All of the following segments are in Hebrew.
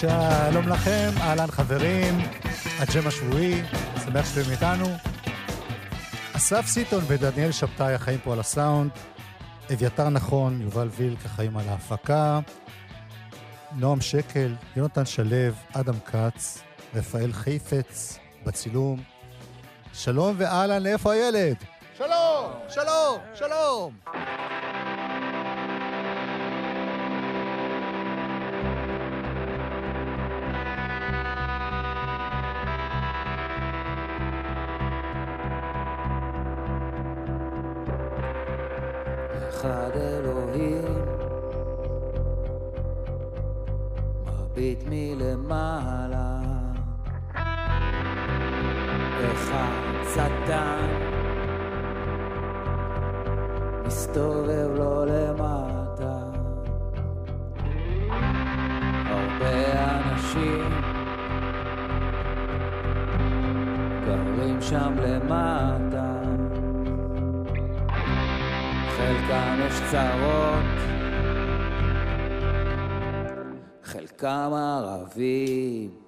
שלום לכם, אהלן חברים, הג'ם השבועי, שמח שאתם איתנו. אסף סיטון ודניאל שבתאי החיים פה על הסאונד, אביתר נכון, יובל וילק החיים על ההפקה, נועם שקל, יונתן שלו, אדם כץ, רפאל חיפץ, בצילום. שלום ואהלן, לאיפה הילד? שלום, שלום, שלום. מסתובב לו למטה הרבה אנשים גרים שם למטה חלקם יש צרות, חלקם ערבים.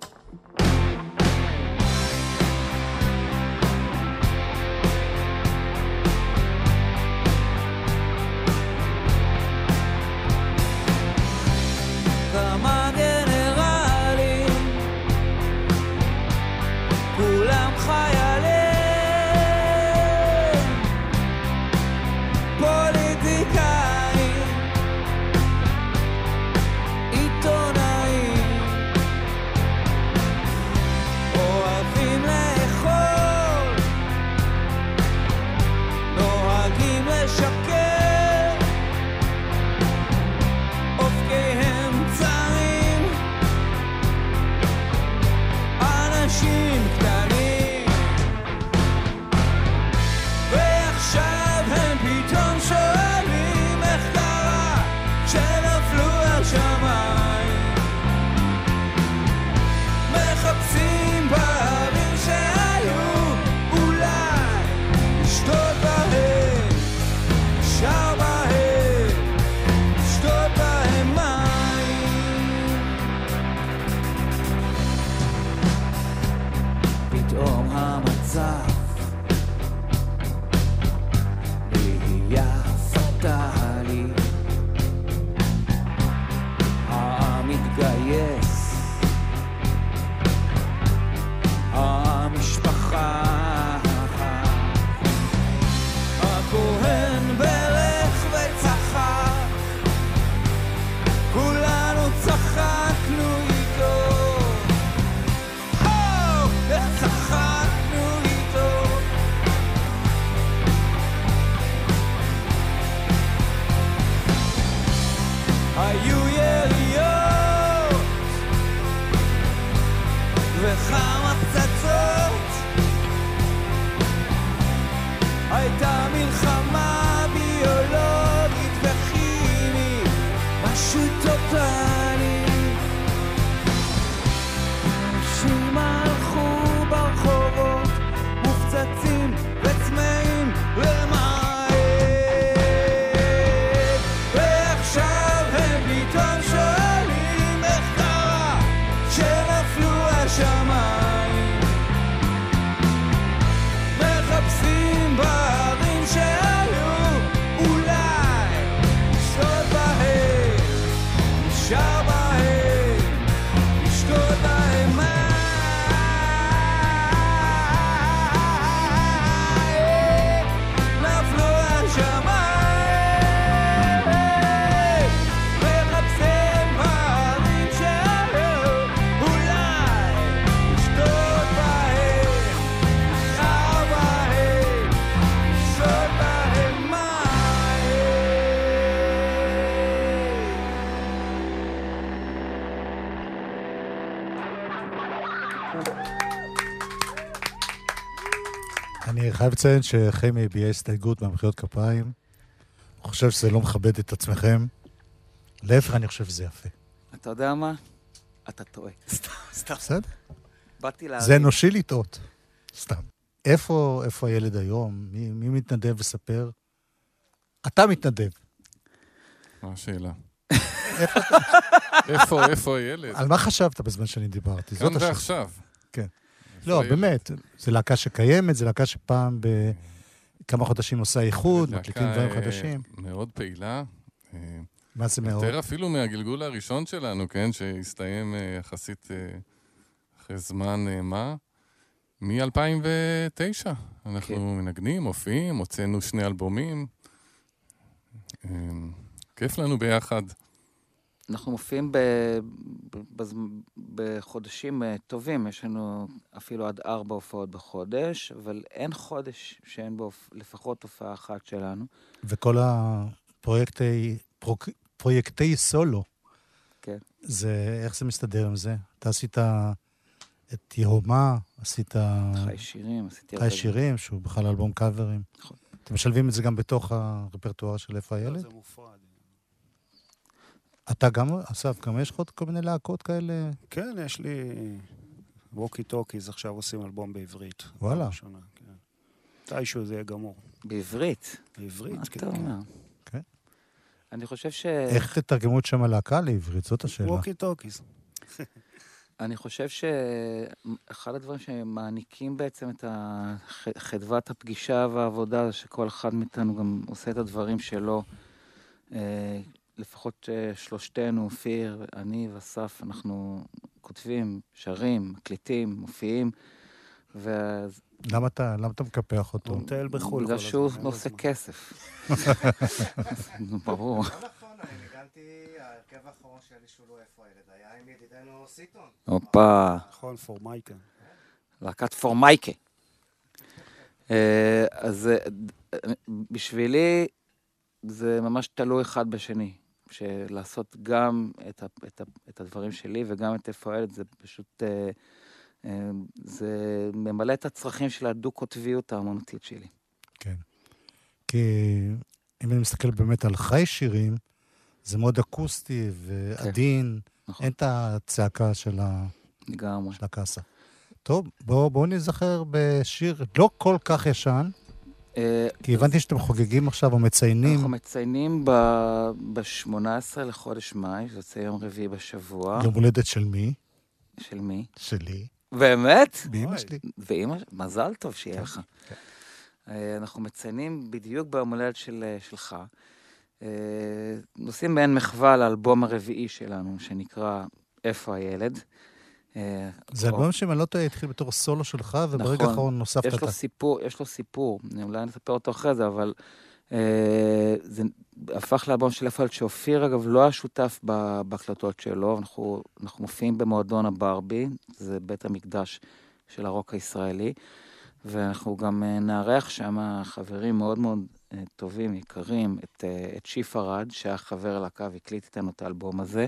נשאר חייב לציין שחמי הביע הסתייגות מהמחיאות כפיים. אני חושב שזה לא מכבד את עצמכם. להפך, אני חושב שזה יפה. אתה יודע מה? אתה טועה. סתם, סתם. בסדר? באתי להגיד. זה אנושי לטעות. סתם. איפה, איפה הילד היום? מי, מי מתנדב לספר? אתה מתנדב. מה השאלה? איפה? איפה, איפה הילד? על מה חשבת בזמן שאני דיברתי? כאן זאת השאלה. ועכשיו. כן. לא? באמת, זו להקה שקיימת, זו להקה שפעם בכמה חודשים עושה איחוד, מקליטים דברים אה, חדשים. מאוד פעילה. אה, מה זה מאוד? יותר אפילו מהגלגול הראשון שלנו, כן? שהסתיים אה, יחסית אחרי זמן מה? מ-2009. אנחנו כן. מנגנים, מופיעים, הוצאנו שני אלבומים. כיף לנו ביחד. אנחנו מופיעים ב... ב... בז... בחודשים אה, טובים, יש לנו אפילו עד ארבע הופעות בחודש, אבל אין חודש שאין בו לפחות הופעה אחת שלנו. וכל הפרויקטי פרוק, פרויקטי סולו, כן. זה, איך זה מסתדר עם זה? אתה עשית את יהומה, עשית חי שירים, עשיתי... חי שירים, שהוא בכלל אלבום קאברים. נכון. אתם משלבים את זה גם בתוך הרפרטואר של איפה הילד? לא, זה מופרד. אתה גם, אסף, גם יש לך עוד כל מיני להקות כאלה? כן, יש לי Walkie Talkies, עכשיו עושים אלבום בעברית. וואלה. כן. מתישהו זה יהיה גמור. בעברית. בעברית, מה כן. אתה אומר? כן. אני חושב ש... איך תתרגמו את שם הלהקה לעברית? זאת השאלה. Walkie Talkies. אני חושב שאחד הדברים שמעניקים בעצם את חדוות הפגישה והעבודה, זה שכל אחד מאיתנו גם עושה את הדברים שלו. לפחות אה, שלושתנו, אופיר, אני ואסף, אנחנו כותבים, שרים, מקליטים, מופיעים, ואז למה אתה, למה אתה מקפח אותו? הוא מטייל בחו"ל בגלל כל שהוא הזמן, אין לו עושה. כסף. נו, ברור. לא נכון, ההרכב האחרון שהיה לי שהוא לא איפה הילד היה עם ידידנו סיטון. הופה. נכון, פורמייקה. להקת פורמייקה. אה, אז אה, בשבילי זה ממש תלוי אחד בשני. שלעשות גם את, ה, את, ה, את הדברים שלי וגם את איפה הילד, זה פשוט... אה, אה, זה ממלא את הצרכים של הדו-קוטביות האמנותית שלי. כן. כי אם אני מסתכל באמת על חי שירים, זה מאוד אקוסטי ועדין, נכון, אין את הצעקה של ה-. של הקאסה. טוב, בואו בוא נזכר בשיר לא כל כך ישן, כי הבנתי שאתם חוגגים עכשיו או מציינים. אנחנו מציינים ב-18 לחודש מאי, זה יוצא יום רביעי בשבוע. יום הולדת של מי? של מי? שלי. באמת? באמא. שלי. ואימא, מזל טוב כן, שיהיה לך. אה, אנחנו מציינים בדיוק ביום הולדת של, אה, שלך. אה, עושים מעין מחווה לאלבום הרביעי שלנו, שנקרא "איפה הילד". אה, זה אלבום שאם אני לא טועה התחיל בתור סולו שלך, וברגע נכון. האחרון נוספת יש את לו ה... סיפור, יש לו סיפור, אולי נספר אותו אחרי זה, אבל אה, זה הפך לאלבום של הילד, שאופיר אגב לא היה שותף בהקלטות שלו, אנחנו, אנחנו מופיעים במועדון הברבי, זה בית המקדש של הרוק הישראלי, ואנחנו גם אה, נארח שם חברים מאוד מאוד אה, טובים, יקרים, את, את שיף ארד, שהיה חבר להקה והקליט איתנו את האלבום הזה,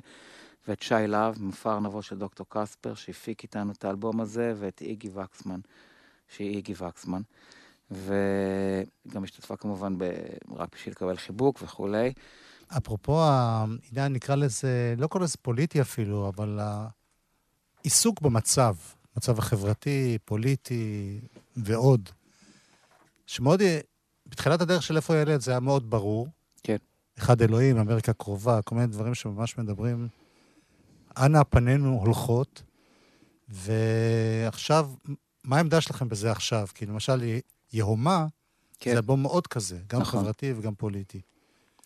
ואת שי להב, מופע ארנבו של דוקטור קספר, שהפיק איתנו את האלבום הזה, ואת איגי וקסמן, שהיא איגי וקסמן. וגם השתתפה כמובן ב... רק בשביל לקבל חיבוק וכולי. אפרופו העניין, נקרא לזה, לא קורא לזה פוליטי אפילו, אבל העיסוק במצב, מצב החברתי, פוליטי ועוד, שמאוד, בתחילת הדרך של איפה הילד זה היה מאוד ברור. כן. אחד אלוהים, אמריקה קרובה, כל מיני דברים שממש מדברים, אנה פנינו הולכות, ועכשיו, מה העמדה שלכם בזה עכשיו? כי למשל, יהומה, כן. זה אלבום מאוד כזה, גם נכון. חברתי וגם פוליטי.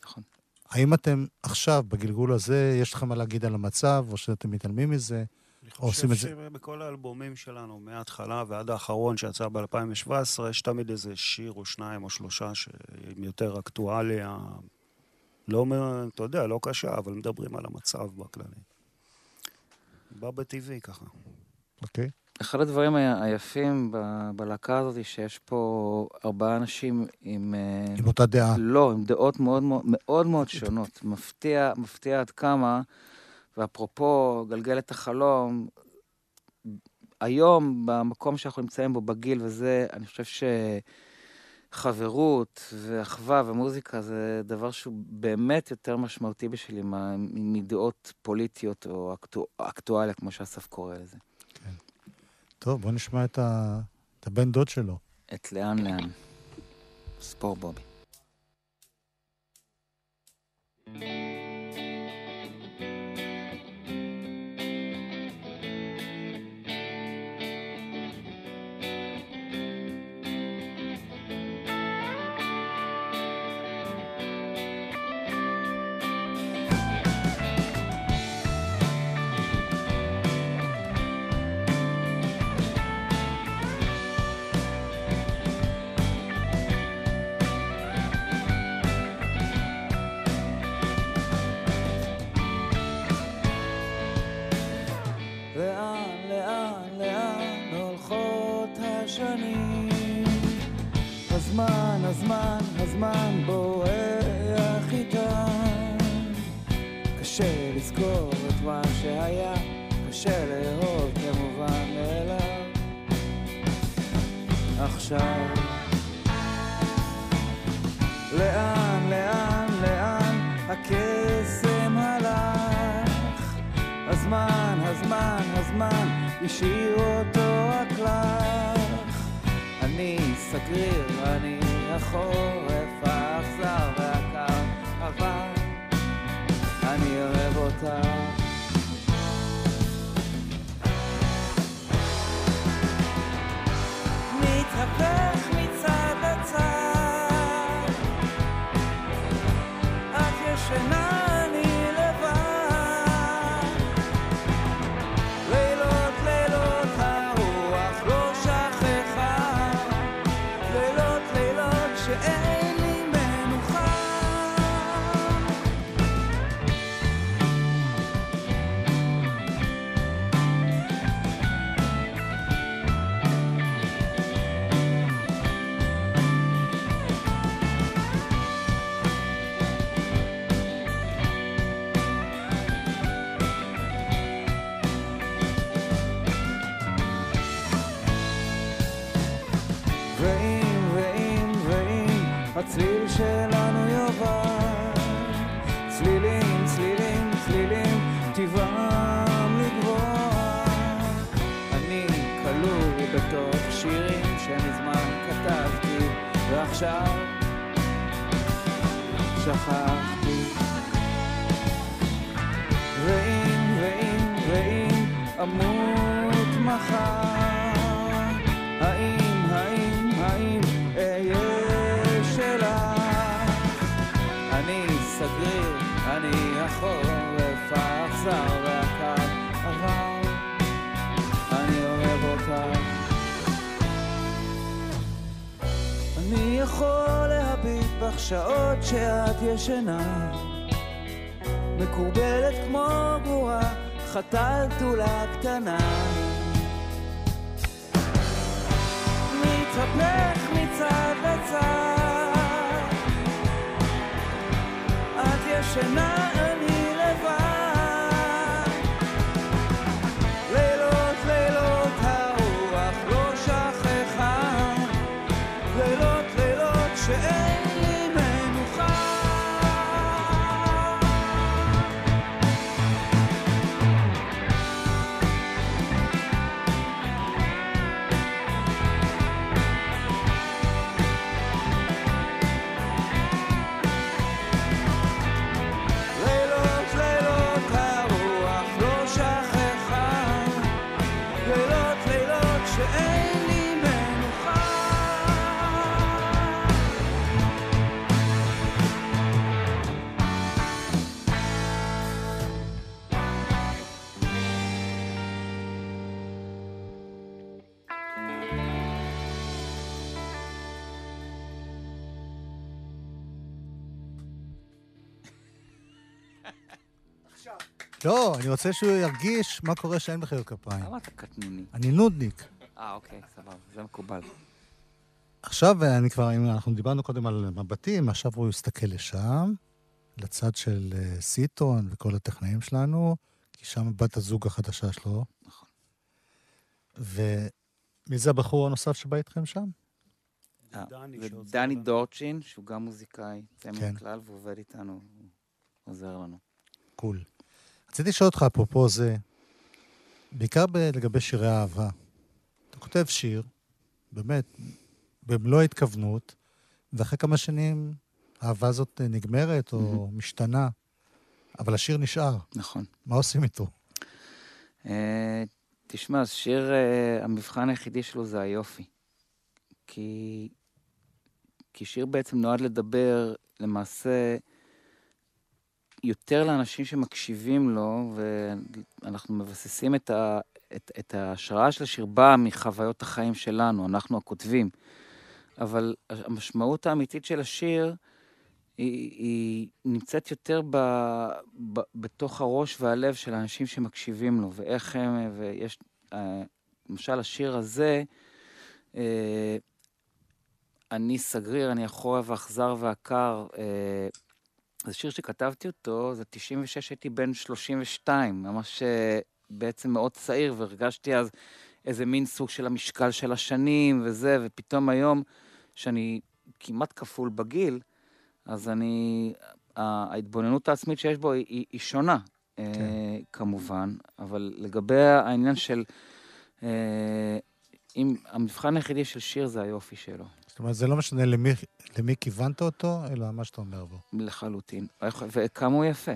נכון. האם אתם עכשיו, בגלגול הזה, יש לכם מה להגיד על המצב, או שאתם מתעלמים מזה? אני עושים את חושב זה. שבכל האלבומים שלנו, מההתחלה ועד האחרון שיצא ב-2017, יש תמיד איזה שיר או שניים או שלושה שהם יותר אקטואליה. לא, אתה יודע, לא קשה, אבל מדברים על המצב בכללי. בא בטבעי ככה. אוקיי. אחד הדברים היפים ב- בלהקה הזאת, שיש פה ארבעה אנשים עם... אה, עם אותה דעה. לא, עם דעות מאוד מאוד, מאוד, מאוד שונות. מפתיע, מפתיע עד כמה, ואפרופו גלגלת החלום, היום, במקום שאנחנו נמצאים בו, בגיל וזה, אני חושב שחברות ואחווה ומוזיקה זה דבר שהוא באמת יותר משמעותי בשבילי מדעות פוליטיות או אקטו, אקטואליה, כמו שאסף קורא לזה. טוב, בואו נשמע את, ה... את הבן דוד שלו. את לאן לאן. ספור בובי. עכשיו. ועכשיו שכחתי. ואם, ואם, ואם אמות מחר. האם, האם, האם אהיה שלך? אני סגריר, אני החורף האכזר אני יכול להביט בך שעות שאת ישנה, מקורבלת כמו גבורה, חתלתולה קטנה. מתהפך מצד לצד. את ישנה, אני לא, אני רוצה שהוא ירגיש מה קורה שאין מחיאות כפיים. למה אתה קטנוני? אני נודניק. אה, אוקיי, סבבה, זה מקובל. עכשיו אני כבר, אם אנחנו דיברנו קודם על מבטים, עכשיו הוא יסתכל לשם, לצד של אה, סיטון וכל הטכנאים שלנו, כי שם בת הזוג החדשה שלו. נכון. ומי זה הבחור הנוסף שבא איתכם שם? אה, דני. דורצ'ין, שהוא גם מוזיקאי, יוצא כן. הכלל, ועובד איתנו, עוזר לנו. קול. רציתי לשאול אותך, אפרופו זה, בעיקר ב- לגבי שירי אהבה. אתה כותב שיר, באמת, במלוא ההתכוונות, ואחרי כמה שנים האהבה הזאת נגמרת או משתנה, אבל השיר נשאר. נכון. מה עושים איתו? אה, תשמע, שיר, אה, המבחן היחידי שלו זה היופי. כי, כי שיר בעצם נועד לדבר למעשה יותר לאנשים שמקשיבים לו, ואנחנו מבססים את, ה, את, את ההשראה של השיר באה מחוויות החיים שלנו, אנחנו הכותבים. אבל המשמעות האמיתית של השיר היא, היא נמצאת יותר ב, ב, בתוך הראש והלב של האנשים שמקשיבים לו, ואיך הם, ויש, אה, למשל השיר הזה, אה, אני סגריר, אני החורב האכזר והקר, אה, זה שיר שכתבתי אותו, זה 96, הייתי בן 32, ממש אה, בעצם מאוד צעיר, והרגשתי אז איזה מין סוג של המשקל של השנים וזה, ופתאום היום, שאני כמעט כפול בגיל, אז אני, ההתבוננות העצמית שיש בו היא, היא, היא שונה, כן. אה, כמובן, אבל לגבי העניין של, אה, אם המבחן היחידי של שיר זה היופי שלו. זאת אומרת, זה לא משנה למי, למי כיוונת אותו, אלא מה שאתה אומר בו. לחלוטין. וכמה הוא יפה.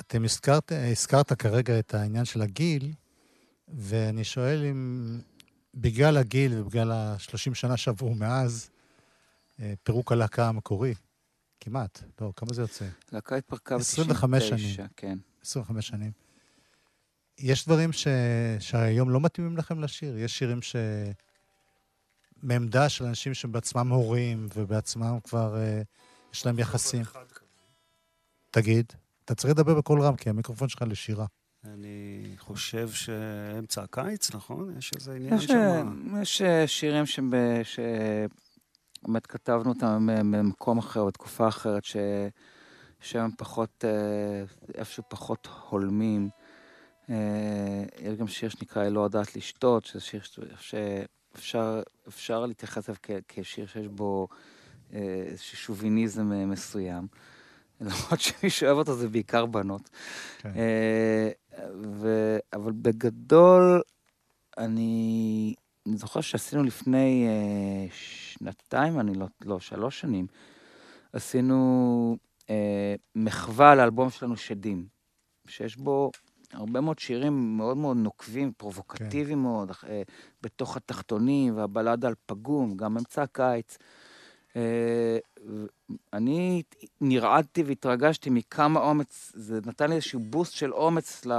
אתם הזכרת, הזכרת כרגע את העניין של הגיל, ואני שואל אם בגלל הגיל ובגלל ה-30 שנה שעברו מאז, אה, פירוק הלהקה המקורי, כמעט, לא, כמה זה יוצא? להקה התפרקה ב-99, 25 שנים. כן. 25 שנים. יש דברים ש... שהיום לא מתאימים לכם לשיר? יש שירים ש... מעמדה של אנשים שבעצמם הורים ובעצמם כבר uh, יש להם יחסים. תגיד, אתה צריך לדבר בקול רם, כי המיקרופון שלך לשירה. אני חושב שאמצע הקיץ, נכון? יש איזה עניין שם. יש אה, שירים שבאמת כתבנו אותם במקום אחר, בתקופה אחרת, ש... שהם פחות, אה, איפשהו פחות הולמים. יש גם שיר שנקרא "לא יודעת לשתות", שזה שיר ש... אפשר, אפשר להתייחס אליו כשיר שיש בו אה, איזשהו שוביניזם אה, מסוים. למרות שמי שאוהב אותו זה בעיקר בנות. כן. אה, ו... אבל בגדול, אני, אני זוכר שעשינו לפני שנתיים, אני לא, לא, שלוש שנים, עשינו מחווה לאלבום שלנו שדים, שיש בו הרבה מאוד שירים מאוד מאוד נוקבים, פרובוקטיביים כן. מאוד, אה, בתוך התחתונים, והבלדה על פגום, גם אמצע הקיץ. אה, אני נרעדתי והתרגשתי מכמה אומץ, זה נתן לי איזשהו בוסט של אומץ ל...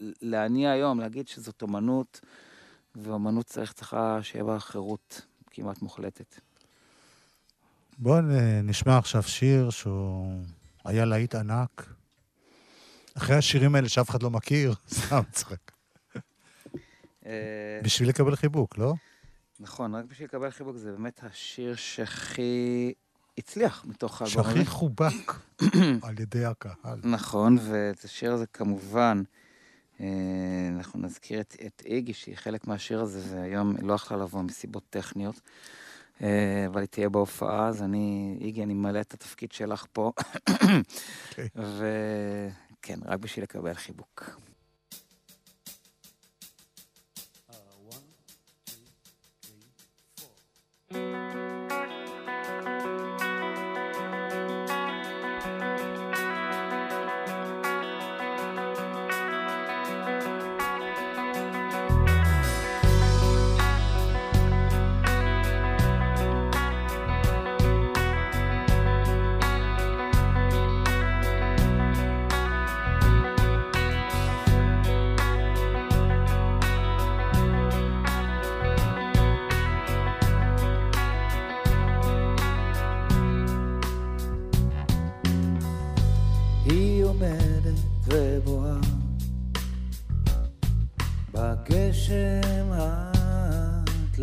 להניע היום, להגיד שזאת אומנות, ואומנות צריך, צריכה שיהיה בה חירות כמעט מוחלטת. בואו נשמע עכשיו שיר שהוא היה להיט ענק, אחרי השירים האלה שאף אחד לא מכיר, סתם צחק. אה, בשביל לקבל חיבוק, לא? נכון, רק בשביל לקבל חיבוק זה באמת השיר שהכי הצליח מתוך האלבום שהכי חובק על ידי הקהל. נכון, ואת השיר הזה כמובן, אה, אנחנו נזכיר את, את איגי, שהיא חלק מהשיר הזה, והיום לא יכלה לבוא מסיבות טכניות. אה, אבל היא תהיה בהופעה, אז אני, איגי, אני ממלא את התפקיד שלך פה. אוקיי. כן, רק בשביל לקבל חיבוק.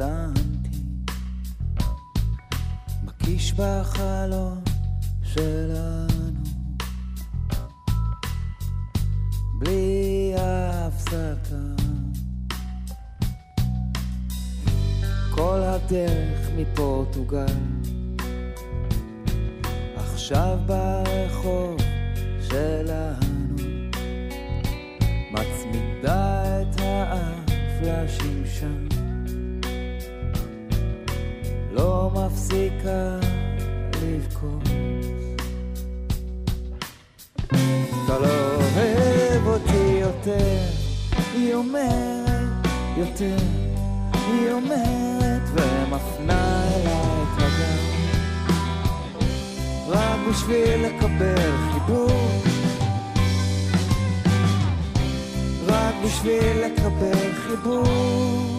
האטלנטי מקיש בחלום שלנו. בלי הפסקה. כל הדרך מפורטוגל. עכשיו ברחוב שלנו. מצמידה את האף לשמשון לא מפסיקה לבכות. אתה לא אוהב אותי יותר, היא אומרת יותר, היא אומרת ומפנה אליי את הגב. רק בשביל לקבל חיבור, רק בשביל לקבל חיבור.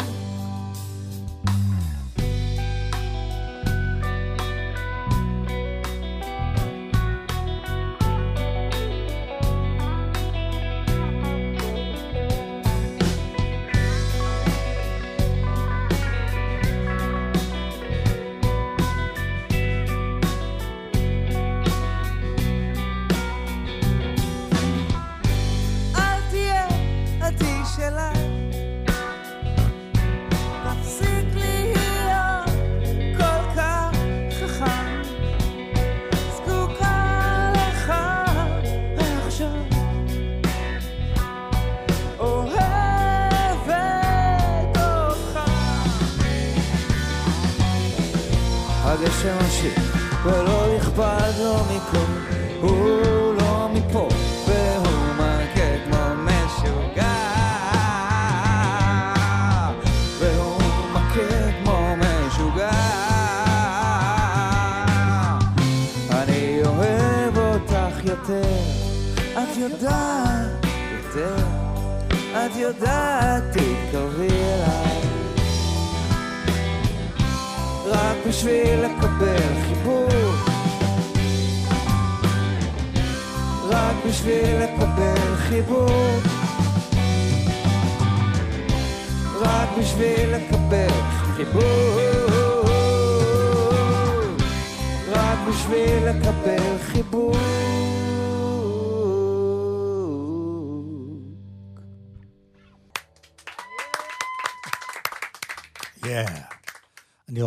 יותר, את יודעת יותר, את יודעת, תתקרבי אליי. רק בשביל לקבל חיבוק. רק בשביל לקבל חיבוק. רק בשביל לקבל חיבוק. רק בשביל לקבל חיבוק.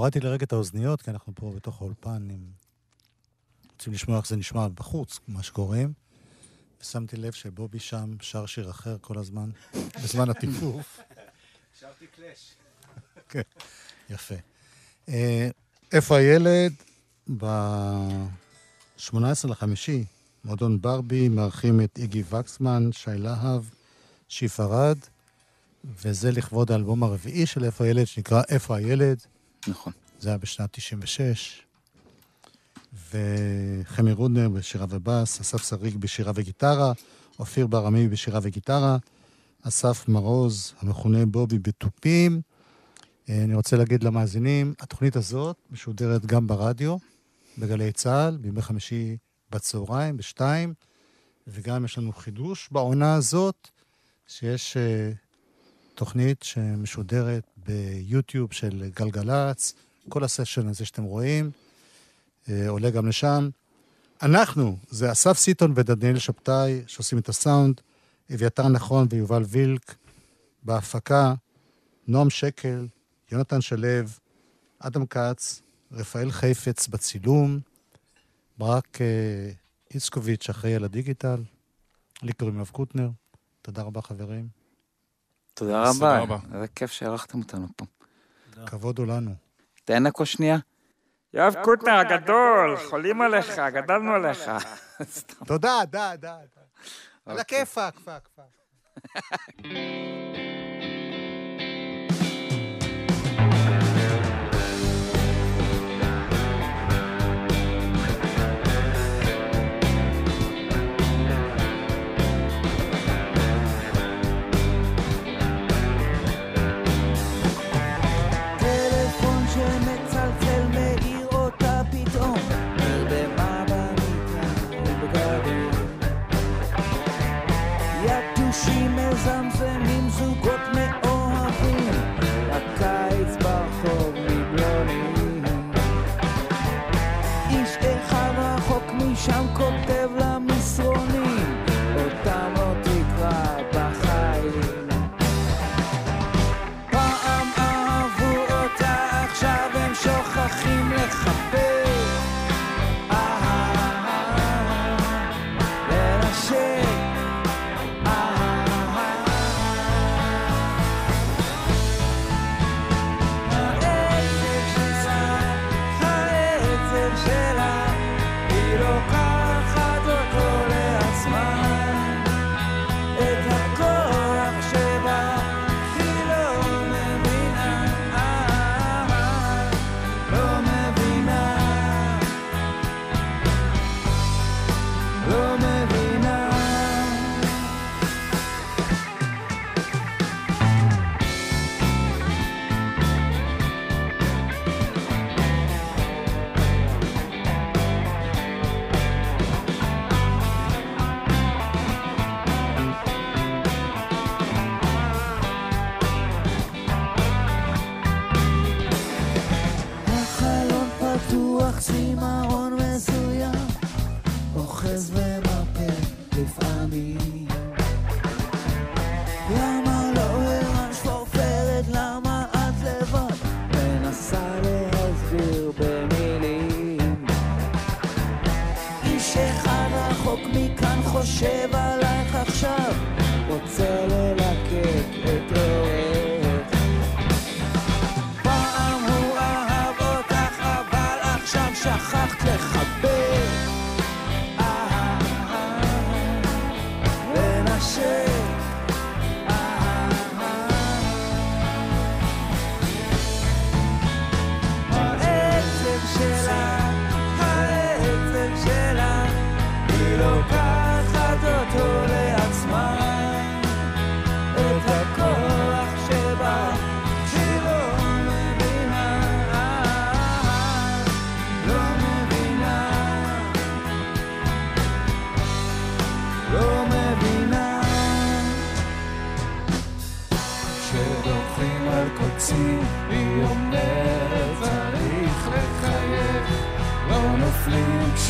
הורדתי לרגע את האוזניות, כי אנחנו פה בתוך האולפן, עם... רוצים לשמוע איך זה נשמע בחוץ, מה שקוראים. ושמתי לב שבובי שם שר שיר אחר כל הזמן, בזמן הטיפוף. שרתי קלאש. כן, יפה. אה, איפה הילד? ב-18 לחמישי, מועדון ברבי, מארחים את איגי וקסמן, שי להב, שיף ארד, וזה לכבוד האלבום הרביעי של איפה הילד, שנקרא איפה הילד. נכון. זה היה בשנת 96. וחמי רודנר בשירה ובס, אסף שריג בשירה וגיטרה, אופיר ברמי בשירה וגיטרה, אסף מרוז, המכונה בובי בתופים. אה, אני רוצה להגיד למאזינים, התוכנית הזאת משודרת גם ברדיו, בגלי צה"ל, בימי חמישי בצהריים, בשתיים, וגם יש לנו חידוש בעונה הזאת, שיש uh, תוכנית שמשודרת ביוטיוב של גלגלצ, כל הסשן הזה שאתם רואים, אה, עולה גם לשם. אנחנו, זה אסף סיטון ודניאל שבתאי, שעושים את הסאונד, אביתר נכון ויובל וילק, בהפקה, נועם שקל, יונתן שלו, אדם כץ, רפאל חיפץ בצילום, ברק אה, איצקוביץ' אחראי על הדיגיטל, לי קוראים יואב קוטנר. תודה רבה, חברים. תודה תודה רבה. איזה כיף שאירחתם אותנו פה. כבוד הוא לנו. תן נקו שנייה. יואב קוטנר הגדול, חולים עליך, גדלנו עליך. תודה, דה, דה, דה. על אוקיי. הכיפאק, פאק, פאק. sam se nimsu kot me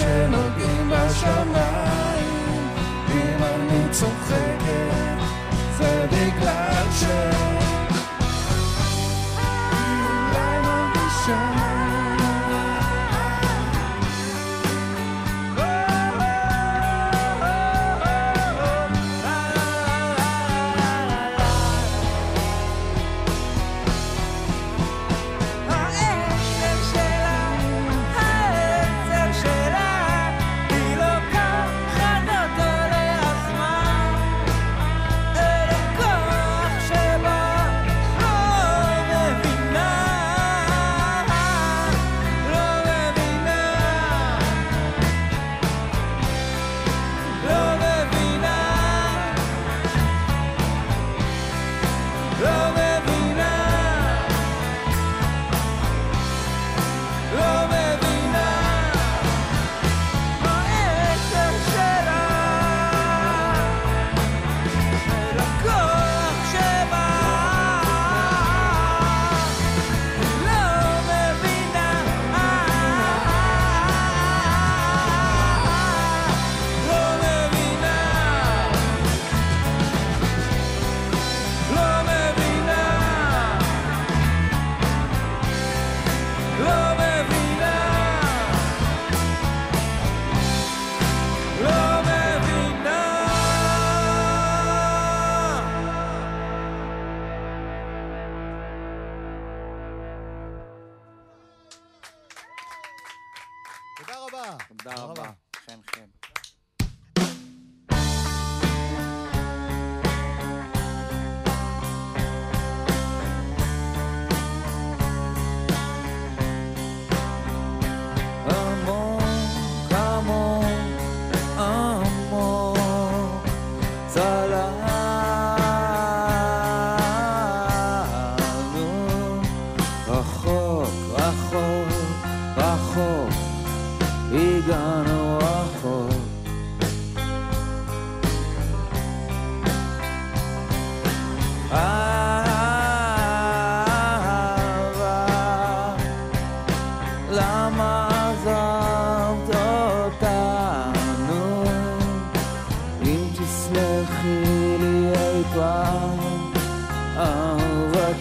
שנוגעים בשמיים, אם אני צוחק תודה רבה. חן חן.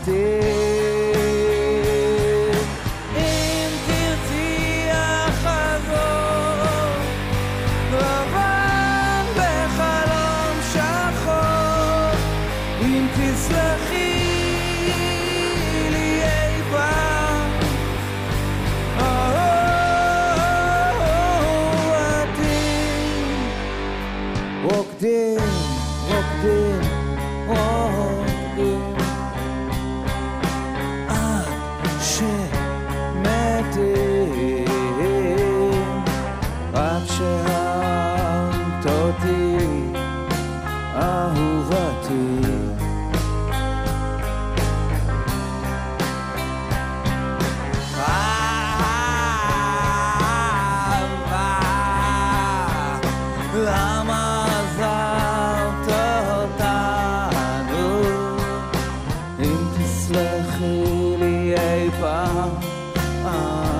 day. found. Uh, ah.